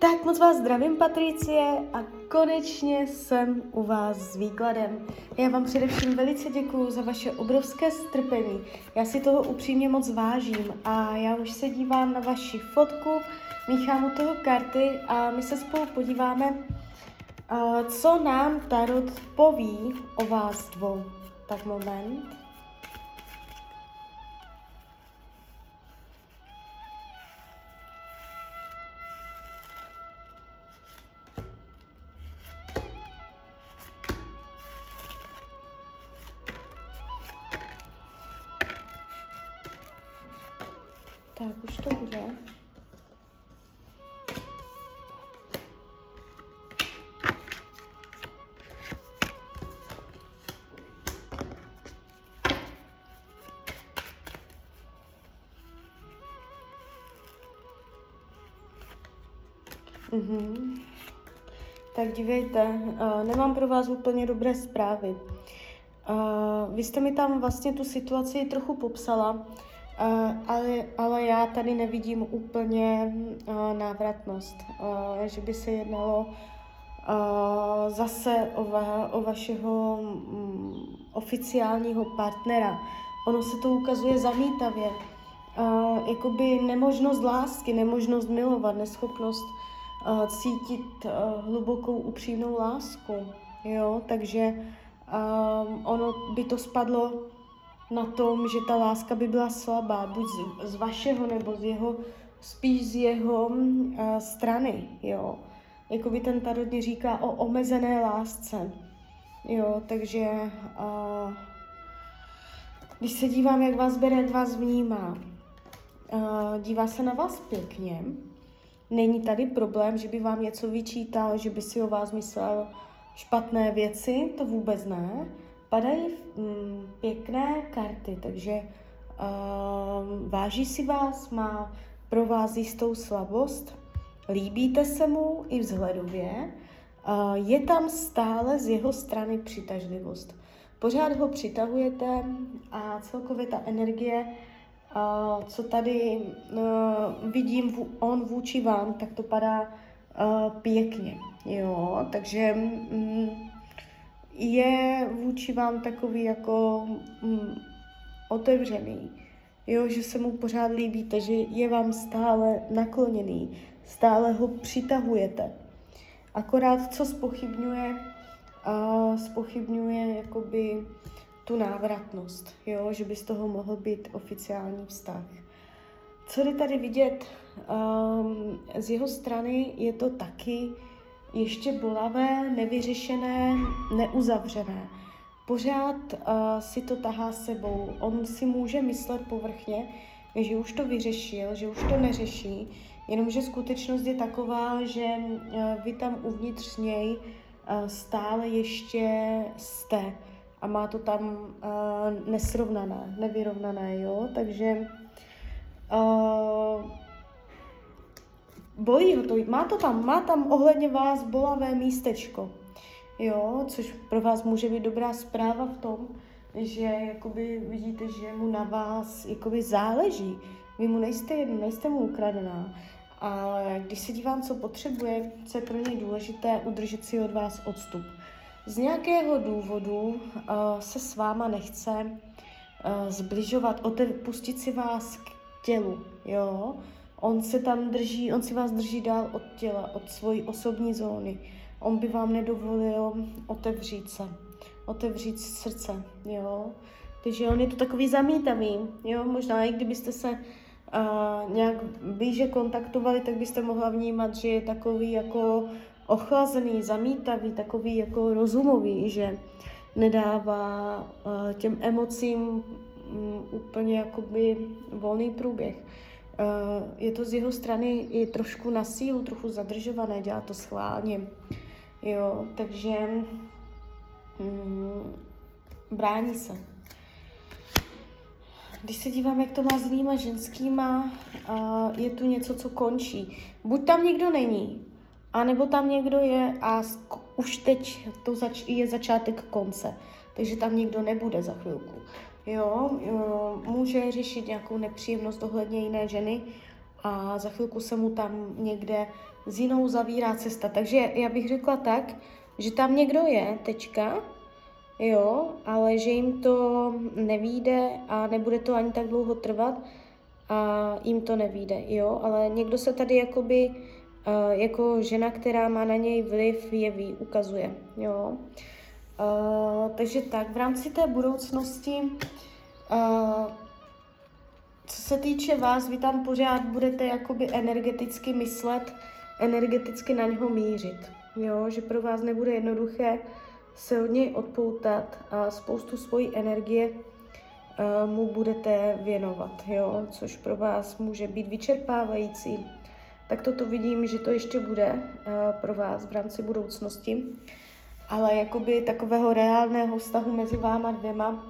Tak moc vás zdravím, Patricie, a konečně jsem u vás s výkladem. Já vám především velice děkuji za vaše obrovské strpení. Já si toho upřímně moc vážím a já už se dívám na vaši fotku, míchám u toho karty a my se spolu podíváme, co nám Tarot poví o vás dvou. Tak moment. Bude. Mm-hmm. Tak dívejte, uh, nemám pro vás úplně dobré zprávy. Uh, vy jste mi tam vlastně tu situaci trochu popsala, ale, ale já tady nevidím úplně uh, návratnost, uh, že by se jednalo zase o, va, o vašeho um, oficiálního partnera. Ono se to ukazuje zamítavě. Jakoby nemožnost lásky, nemožnost milovat, neschopnost cítit hlubokou upřímnou lásku. Jo, takže uh, ono by to spadlo na tom, že ta láska by byla slabá, buď z, z vašeho nebo z jeho, spíš z jeho uh, strany, jo. Jako by ten tarot říká o omezené lásce, jo, takže uh, když se dívám, jak vás bere, vás vnímá, uh, dívá se na vás pěkně, není tady problém, že by vám něco vyčítal, že by si o vás myslel špatné věci, to vůbec ne, padají mm, pěkné karty, takže uh, váží si vás, má pro vás jistou slabost, líbíte se mu i vzhledově, uh, je tam stále z jeho strany přitažlivost. Pořád ho přitahujete a celkově ta energie, uh, co tady uh, vidím v, on vůči vám, tak to padá uh, pěkně. Jo, takže mm, je vůči vám takový jako mm, otevřený, jo, že se mu pořád líbíte, že je vám stále nakloněný, stále ho přitahujete. Akorát co spochybňuje, a spochybňuje jakoby tu návratnost, jo, že by z toho mohl být oficiální vztah. Co jde tady vidět um, z jeho strany, je to taky ještě bolavé, nevyřešené, neuzavřené. Pořád uh, si to tahá sebou. On si může myslet povrchně, že už to vyřešil, že už to neřeší, jenomže skutečnost je taková, že uh, vy tam uvnitř něj uh, stále ještě jste a má to tam uh, nesrovnané, nevyrovnané, jo, takže uh, bolí ho to, má to tam, má tam ohledně vás bolavé místečko, jo, což pro vás může být dobrá zpráva v tom, že jakoby vidíte, že mu na vás jakoby záleží. Vy mu nejste jedno, nejste mu ukradená. A když se dívám, co potřebuje, co je pro něj důležité, udržet si od vás odstup. Z nějakého důvodu uh, se s váma nechce uh, zbližovat, otev, pustit si vás k tělu, jo, On se tam drží, on si vás drží dál od těla, od svojí osobní zóny. On by vám nedovolil otevřít se, otevřít srdce, jo. Takže on je to takový zamítavý, jo. Možná i kdybyste se uh, nějak blíže kontaktovali, tak byste mohla vnímat, že je takový jako ochlazený, zamítavý, takový jako rozumový, že nedává uh, těm emocím um, úplně jakoby volný průběh. Uh, je to z jeho strany i trošku na sílu, trochu zadržované, dělá to schválně. Jo, takže mm, brání se. Když se dívám, jak to má s jinýma ženskýma, uh, je tu něco, co končí. Buď tam někdo není, anebo tam někdo je a už teď to zač- je začátek konce. Takže tam někdo nebude za chvilku jo, může řešit nějakou nepříjemnost ohledně jiné ženy a za chvilku se mu tam někde s jinou zavírá cesta. Takže já bych řekla tak, že tam někdo je, tečka, jo, ale že jim to nevíde a nebude to ani tak dlouho trvat a jim to nevíde, jo, ale někdo se tady jakoby uh, jako žena, která má na něj vliv, jeví, ukazuje, jo. Uh, takže tak, v rámci té budoucnosti, uh, co se týče vás, vy tam pořád budete jakoby energeticky myslet, energeticky na něho mířit, jo, že pro vás nebude jednoduché se od něj odpoutat a spoustu svojí energie uh, mu budete věnovat, jo, což pro vás může být vyčerpávající. Tak toto vidím, že to ještě bude uh, pro vás v rámci budoucnosti ale jakoby takového reálného vztahu mezi váma dvěma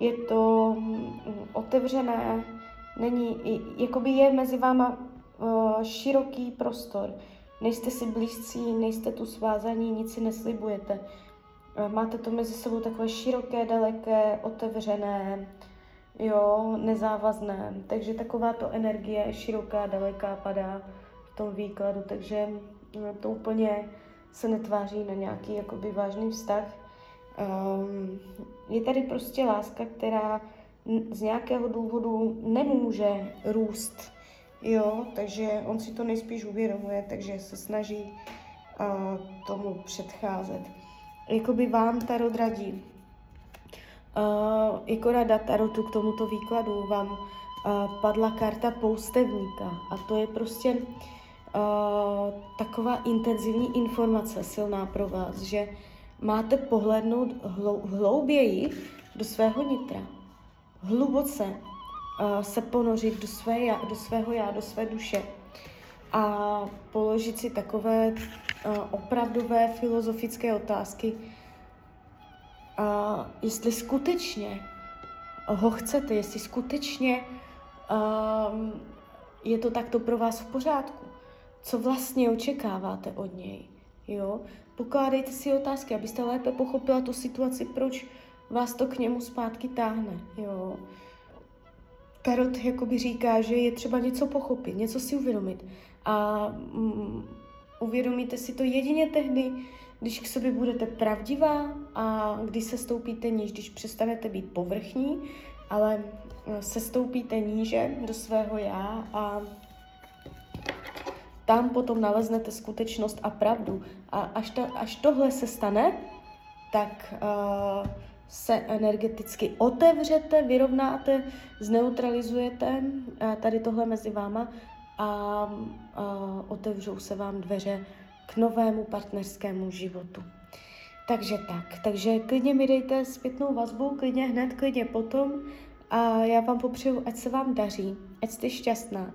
je to mm, otevřené, není, jakoby je mezi váma uh, široký prostor. Nejste si blízcí, nejste tu svázaní, nic si neslibujete. Uh, máte to mezi sebou takové široké, daleké, otevřené, jo, nezávazné. Takže taková to energie široká, daleká padá v tom výkladu, takže uh, to úplně se netváří na nějaký jakoby vážný vztah. Um, je tady prostě láska, která z nějakého důvodu nemůže růst, jo, takže on si to nejspíš uvědomuje, takže se snaží uh, tomu předcházet. Jakoby vám Tarot radí. Uh, jako rada Tarotu k tomuto výkladu vám uh, padla karta poustevníka a to je prostě uh, taková intenzivní informace silná pro vás, že máte pohlednout hlou, hlouběji do svého nitra, hluboce uh, se ponořit do, své já, do svého já, do své duše a položit si takové uh, opravdové filozofické otázky, uh, jestli skutečně ho chcete, jestli skutečně uh, je to takto pro vás v pořádku co vlastně očekáváte od něj. Jo? Pokládejte si otázky, abyste lépe pochopila tu situaci, proč vás to k němu zpátky táhne. Jo? Tarot jakoby říká, že je třeba něco pochopit, něco si uvědomit. A mm, uvědomíte si to jedině tehdy, když k sobě budete pravdivá a když se stoupíte níž, když přestanete být povrchní, ale se stoupíte níže do svého já a tam potom naleznete skutečnost a pravdu. A až, ta, až tohle se stane, tak uh, se energeticky otevřete, vyrovnáte, zneutralizujete uh, tady tohle mezi váma a uh, otevřou se vám dveře k novému partnerskému životu. Takže tak, takže klidně mi dejte zpětnou vazbu, klidně hned, klidně potom a já vám popřeju, ať se vám daří, ať jste šťastná